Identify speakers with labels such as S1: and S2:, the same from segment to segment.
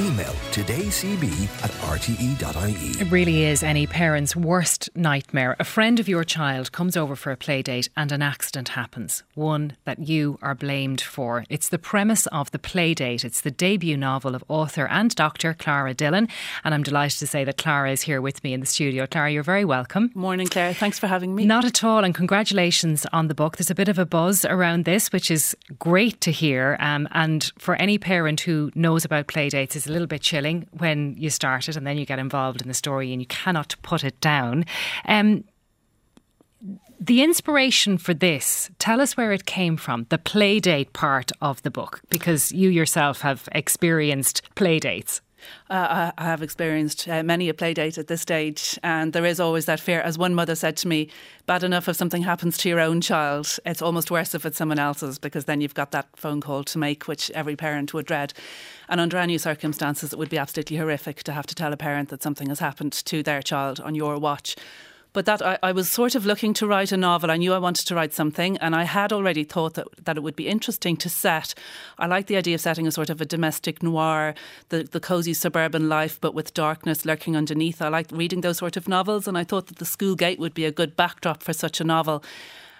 S1: Email todaycb at rte.ie.
S2: It really is any parent's worst nightmare. A friend of your child comes over for a play date and an accident happens, one that you are blamed for. It's the premise of The Playdate. It's the debut novel of author and doctor Clara Dillon. And I'm delighted to say that Clara is here with me in the studio. Clara, you're very welcome.
S3: Morning, Claire. Thanks for having me.
S2: Not at all. And congratulations on the book. There's a bit of a buzz around this, which is great to hear. Um, and for any parent who knows about play dates, it's a little bit chilling when you start it and then you get involved in the story and you cannot put it down. Um, the inspiration for this, tell us where it came from, the play date part of the book, because you yourself have experienced play dates.
S3: Uh, I have experienced uh, many a play date at this stage, and there is always that fear. As one mother said to me, bad enough if something happens to your own child, it's almost worse if it's someone else's because then you've got that phone call to make, which every parent would dread. And under any circumstances, it would be absolutely horrific to have to tell a parent that something has happened to their child on your watch. But that I, I, was sort of looking to write a novel. I knew I wanted to write something, and I had already thought that, that it would be interesting to set. I like the idea of setting a sort of a domestic noir, the, the cozy suburban life, but with darkness lurking underneath. I like reading those sort of novels, and I thought that the school gate would be a good backdrop for such a novel.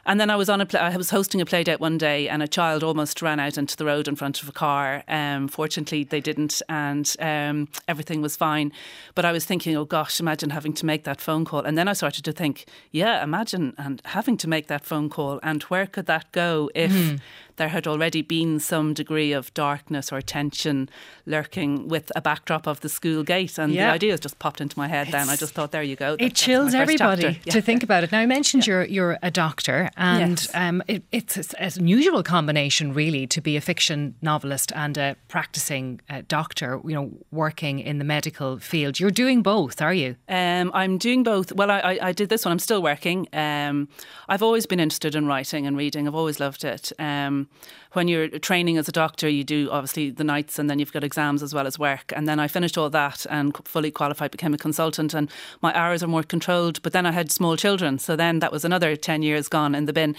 S3: And then I was on a play, I was hosting a play date one day, and a child almost ran out into the road in front of a car. Um, fortunately, they didn't, and um, everything was fine. But I was thinking, oh gosh, imagine having to make that phone call. And then I started to think, yeah, imagine and having to make that phone call, and where could that go if mm there had already been some degree of darkness or tension lurking with a backdrop of the school gate. And yeah. the idea has just popped into my head it's, then. I just thought, there you go.
S2: That, it chills everybody yeah. to think about it. Now, I mentioned yeah. you're, you're a doctor, and yes. um, it, it's an unusual combination, really, to be a fiction novelist and a practicing uh, doctor, you know, working in the medical field. You're doing both, are you?
S3: Um, I'm doing both. Well, I, I, I, did this one. I'm still working. Um, I've always been interested in writing and reading. I've always loved it. Um, when you're training as a doctor, you do obviously the nights and then you've got exams as well as work. And then I finished all that and fully qualified, became a consultant, and my hours are more controlled. But then I had small children, so then that was another ten years gone in the bin.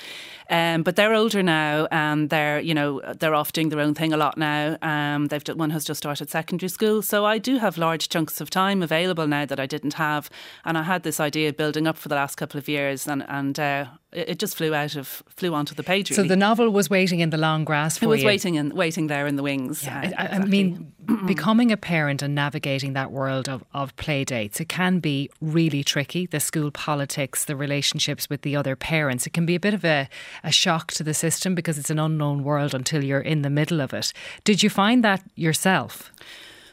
S3: Um, but they're older now, and they're you know they're off doing their own thing a lot now. Um, they've one has just started secondary school, so I do have large chunks of time available now that I didn't have. And I had this idea building up for the last couple of years, and and uh, it just flew out of flew onto the page.
S2: Really. So the novel was waiting in the long grass for
S3: It was
S2: you.
S3: waiting and waiting there in the wings.
S2: Yeah, uh, I, exactly. I, mean, becoming a parent and navigating that world of, of play dates, it can be really tricky. The school politics, the relationships with the other parents, it can be a bit of a, a shock to the system because it's an unknown world until you're in the middle of it. Did you find that yourself?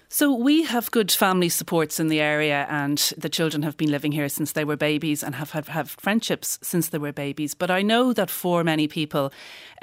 S3: So we have good family supports in the area, and the children have been living here since they were babies and have had have friendships since they were babies. But I know that for many people,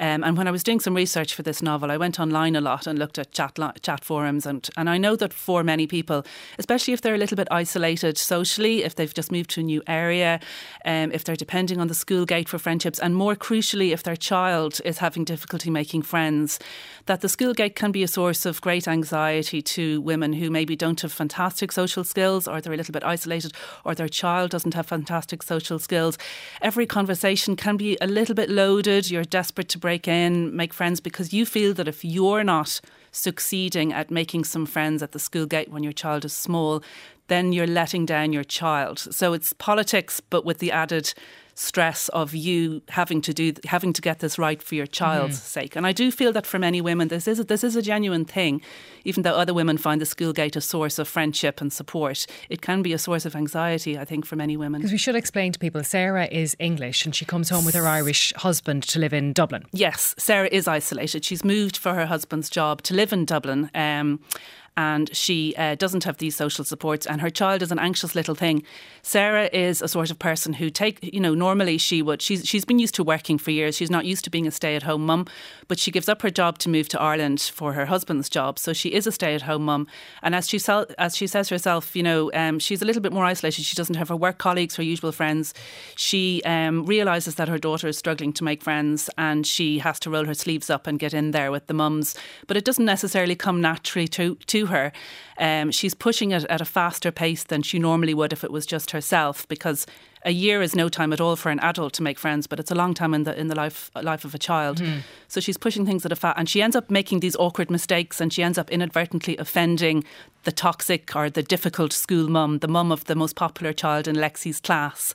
S3: um, and when I was doing some research for this novel, I went online a lot and looked at chat chat forums, and and I know that for many people, especially if they're a little bit isolated socially, if they've just moved to a new area, um, if they're depending on the school gate for friendships, and more crucially, if their child is having difficulty making friends, that the school gate can be a source of great anxiety to women women who maybe don't have fantastic social skills or they're a little bit isolated or their child doesn't have fantastic social skills. Every conversation can be a little bit loaded. You're desperate to break in, make friends because you feel that if you're not succeeding at making some friends at the school gate when your child is small, then you're letting down your child. So it's politics, but with the added stress of you having to do having to get this right for your child's mm. sake. And I do feel that for many women this is a, this is a genuine thing. Even though other women find the school gate a source of friendship and support, it can be a source of anxiety, I think, for many women.
S2: Because we should explain to people Sarah is English and she comes home with her Irish husband to live in Dublin.
S3: Yes, Sarah is isolated. She's moved for her husband's job to live in Dublin. Um, and she uh, doesn't have these social supports and her child is an anxious little thing. Sarah is a sort of person who take you know normally she would she's she's been used to working for years. She's not used to being a stay-at-home mum, but she gives up her job to move to Ireland for her husband's job. So she is a stay-at-home mum and as she as she says herself, you know, um, she's a little bit more isolated. She doesn't have her work colleagues, her usual friends. She um, realizes that her daughter is struggling to make friends and she has to roll her sleeves up and get in there with the mums, but it doesn't necessarily come naturally to to her. Um, she's pushing it at a faster pace than she normally would if it was just herself because a year is no time at all for an adult to make friends, but it's a long time in the in the life life of a child. Mm. So she's pushing things at a fast, and she ends up making these awkward mistakes, and she ends up inadvertently offending the toxic or the difficult school mum, the mum of the most popular child in Lexi's class.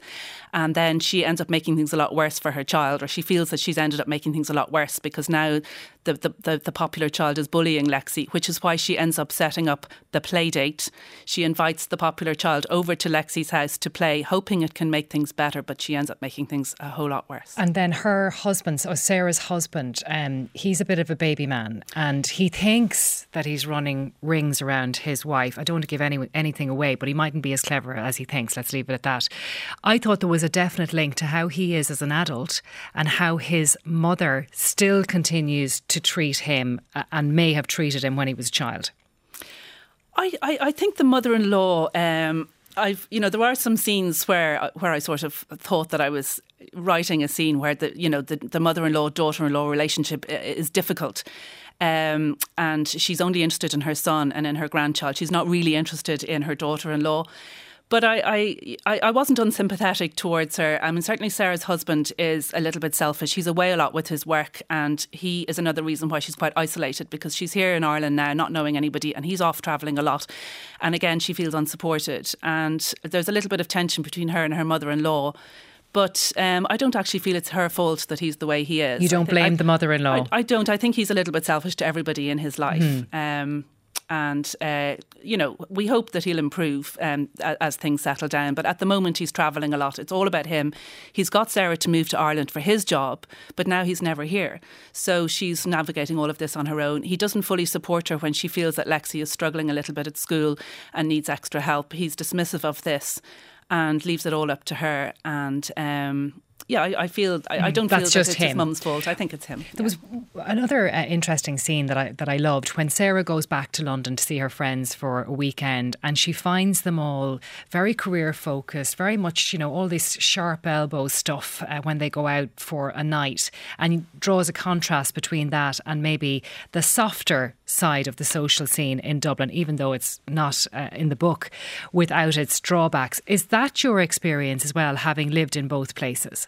S3: And then she ends up making things a lot worse for her child, or she feels that she's ended up making things a lot worse because now the, the, the, the popular child is bullying Lexi, which is why she ends up setting up the play date. She invites the popular child over to Lexi's house to play, hoping it can make things better, but she ends up making things a whole lot worse.
S2: And then her husband, so Sarah's husband, um, he's a bit of a baby man and he thinks that he's running rings around his wife. I don't want to give any, anything away, but he mightn't be as clever as he thinks. Let's leave it at that. I thought there was a definite link to how he is as an adult and how his mother still continues to treat him uh, and may have treated him when he was a child.
S3: I, I, I think the mother-in-law. Um, I've you know there are some scenes where where I sort of thought that I was writing a scene where the you know the, the mother-in-law daughter-in-law relationship is difficult. Um, and she's only interested in her son and in her grandchild. She's not really interested in her daughter-in-law. But I, I, I wasn't unsympathetic towards her. I mean, certainly Sarah's husband is a little bit selfish. He's away a lot with his work, and he is another reason why she's quite isolated because she's here in Ireland now, not knowing anybody, and he's off travelling a lot. And again, she feels unsupported. And there's a little bit of tension between her and her mother in law. But um, I don't actually feel it's her fault that he's the way he is.
S2: You don't blame
S3: I,
S2: the mother in law?
S3: I, I, don't. I think he's a little bit selfish to everybody in his life. Mm. Um, and uh, you know we hope that he'll improve um, as things settle down. But at the moment, he's travelling a lot. It's all about him. He's got Sarah to move to Ireland for his job, but now he's never here, so she's navigating all of this on her own. He doesn't fully support her when she feels that Lexi is struggling a little bit at school and needs extra help. He's dismissive of this and leaves it all up to her. And um, yeah, I, I feel I, I, mm, don't
S2: That's
S3: feel
S2: just
S3: that it's
S2: him.
S3: his mum's fault. I think it's him.
S2: There yeah. was another uh, interesting scene that I that I loved when Sarah goes back to London to see her friends for a weekend, and she finds them all very career focused, very much you know all this sharp elbow stuff uh, when they go out for a night, and draws a contrast between that and maybe the softer side of the social scene in Dublin, even though it's not uh, in the book, without its drawbacks. Is that your experience as well, having lived in both places?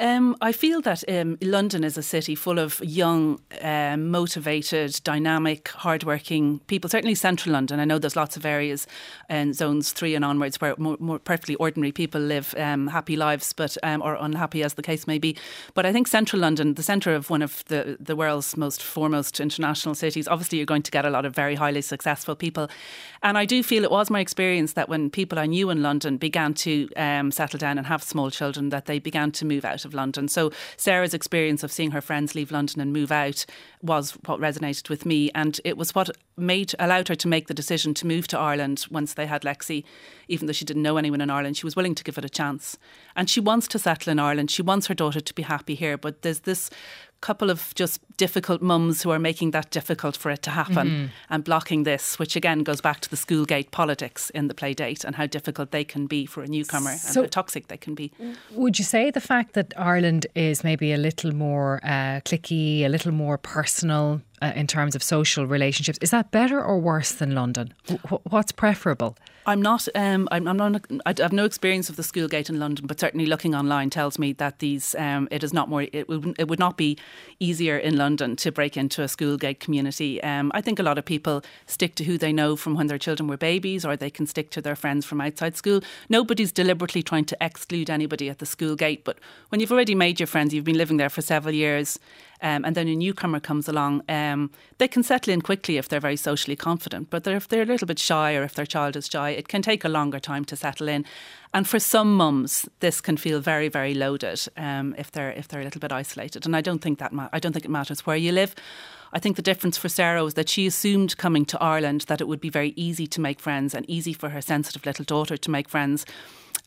S3: Um, I feel that um, London is a city full of young, um, motivated, dynamic, hardworking people. Certainly, central London. I know there's lots of areas in zones three and onwards where more, more perfectly ordinary people live um, happy lives, but um, or unhappy as the case may be. But I think central London, the centre of one of the the world's most foremost international cities, obviously you're going to get a lot of very highly successful people. And I do feel it was my experience that when people I knew in London began to settle down and have small children, that they began to move out of London. So Sarah's experience of seeing her friends leave London and move out was what resonated with me, and it was what made allowed her to make the decision to move to Ireland once they had Lexi, even though she didn't know anyone in Ireland. She was willing to give it a chance, and she wants to settle in Ireland. She wants her daughter to be happy here, but there's this couple of just difficult mums who are making that difficult for it to happen mm-hmm. and blocking this, which again goes back to the school gate politics in the play date and how difficult they can be for a newcomer so and how toxic they can be.
S2: Would you say the fact that Ireland is maybe a little more uh, cliquey, a little more personal uh, in terms of social relationships, is that better or worse than London? W- what's preferable?
S3: I'm not. Um, I'm, I'm, not. I have no experience of the school gate in London, but certainly looking online tells me that these. Um, it is not more. It would. It would not be easier in London to break into a school gate community. Um, I think a lot of people stick to who they know from when their children were babies, or they can stick to their friends from outside school. Nobody's deliberately trying to exclude anybody at the school gate, but when you've already made your friends, you've been living there for several years um, and then a newcomer comes along, um, they can settle in quickly if they're very socially confident. But if they're a little bit shy or if their child is shy, it can take a longer time to settle in. And for some mums, this can feel very, very loaded um, if they're if they're a little bit isolated. And I don't think that ma- I don't think it matters where you live. I think the difference for Sarah was that she assumed coming to Ireland that it would be very easy to make friends and easy for her sensitive little daughter to make friends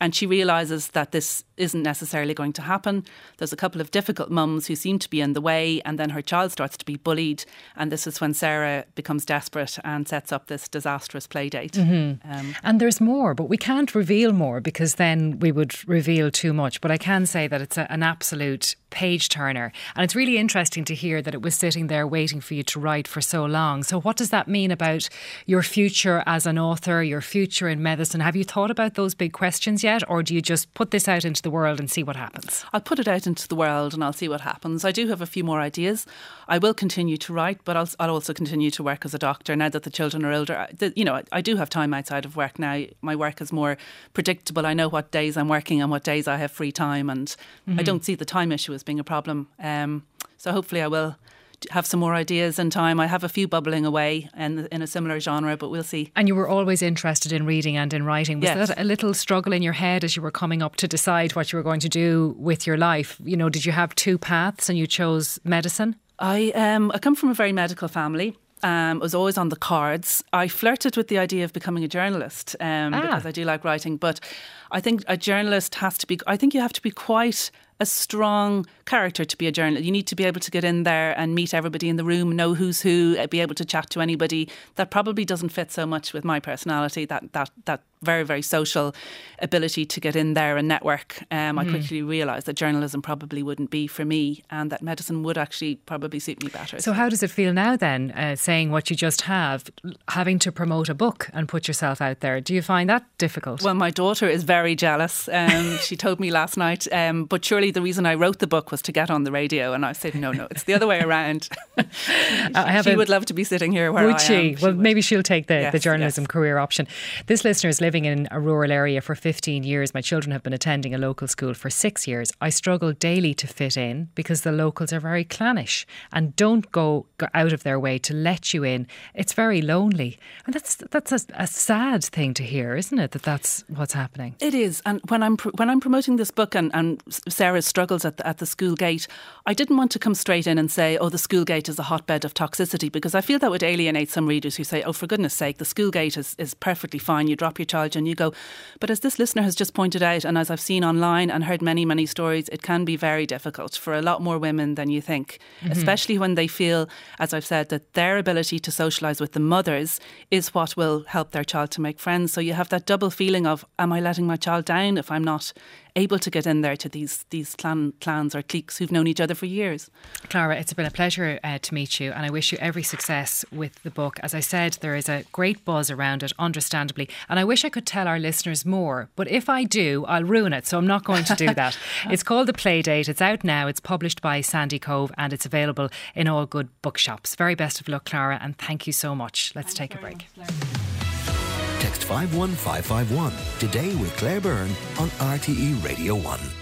S3: and she realises that this isn't necessarily going to happen. There's a couple of difficult mums who seem to be in the way, and then her child starts to be bullied. And this is when Sarah becomes desperate and sets up this disastrous play date.
S2: Mm-hmm. Um, and there's more, but we can't reveal more because then we would reveal too much. But I can say that it's a, an absolute page turner. And it's really interesting to hear that it was sitting there waiting for you to write for so long. So, what does that mean about your future as an author, your future in medicine? Have you thought about those big questions yet? Or do you just put this out into the world and see what happens?
S3: I'll put it out into the world and I'll see what happens. I do have a few more ideas. I will continue to write, but I'll, I'll also continue to work as a doctor now that the children are older. You know, I do have time outside of work now. My work is more predictable. I know what days I'm working and what days I have free time, and mm-hmm. I don't see the time issue as being a problem. Um, so hopefully, I will have some more ideas in time. I have a few bubbling away in, in a similar genre, but we'll see.
S2: And you were always interested in reading and in writing. Was yes. that a little struggle in your head as you were coming up to decide what you were going to do with your life? You know, did you have two paths and you chose medicine?
S3: I um, I come from a very medical family um, was always on the cards. I flirted with the idea of becoming a journalist um, ah. because I do like writing, but I think a journalist has to be. I think you have to be quite a strong character to be a journalist. You need to be able to get in there and meet everybody in the room, know who's who, be able to chat to anybody. That probably doesn't fit so much with my personality. That that that very, very social ability to get in there and network, um, I mm. quickly realised that journalism probably wouldn't be for me and that medicine would actually probably suit me better.
S2: So, how does it feel now then, uh, saying what you just have, having to promote a book and put yourself out there? Do you find that difficult?
S3: Well, my daughter is very jealous. Um, she told me last night, um, but surely the reason I wrote the book was to get on the radio. And I said, no, no, it's the other way around. she, she would love to be sitting here where
S2: would
S3: I
S2: she?
S3: am.
S2: She well, would. maybe she'll take the, yes, the journalism yes. career option. This listener is living living in a rural area for 15 years. My children have been attending a local school for six years. I struggle daily to fit in because the locals are very clannish and don't go, go out of their way to let you in. It's very lonely. And that's that's a, a, sad thing to hear, isn't it? That that's what's happening.
S3: It is. And when I'm when I'm promoting this book and, and Sarah's struggles at the, at the school gate, I didn't want to come straight in and say, oh, the school gate is a hotbed of toxicity because I feel that would alienate some readers who say, oh, for goodness sake, the school gate is, is perfectly fine. You drop your child and you go. But as this listener has just pointed out, and as I've seen online and heard many, many stories, it can be very difficult for a lot more women than you think, mm-hmm. especially when they feel, as I've said, that their ability to socialise with the mothers is what will help their child to make friends. So you have that double feeling of, am I letting my child down if I'm not able to get in there to these these clan, clans or cliques who've known each other for years.
S2: Clara, it's been a pleasure uh, to meet you, and I wish you every success with the book. As I said, there is a great buzz around it, understandably, and I wish I could tell our listeners more. But if I do, I'll ruin it, so I'm not going to do that. it's called The Playdate. It's out now. It's published by Sandycove, and it's available in all good bookshops. Very best of luck, Clara, and thank you so much. Let's Thanks take a break. Much,
S1: Text 51551 today with Claire Byrne on RTE Radio 1.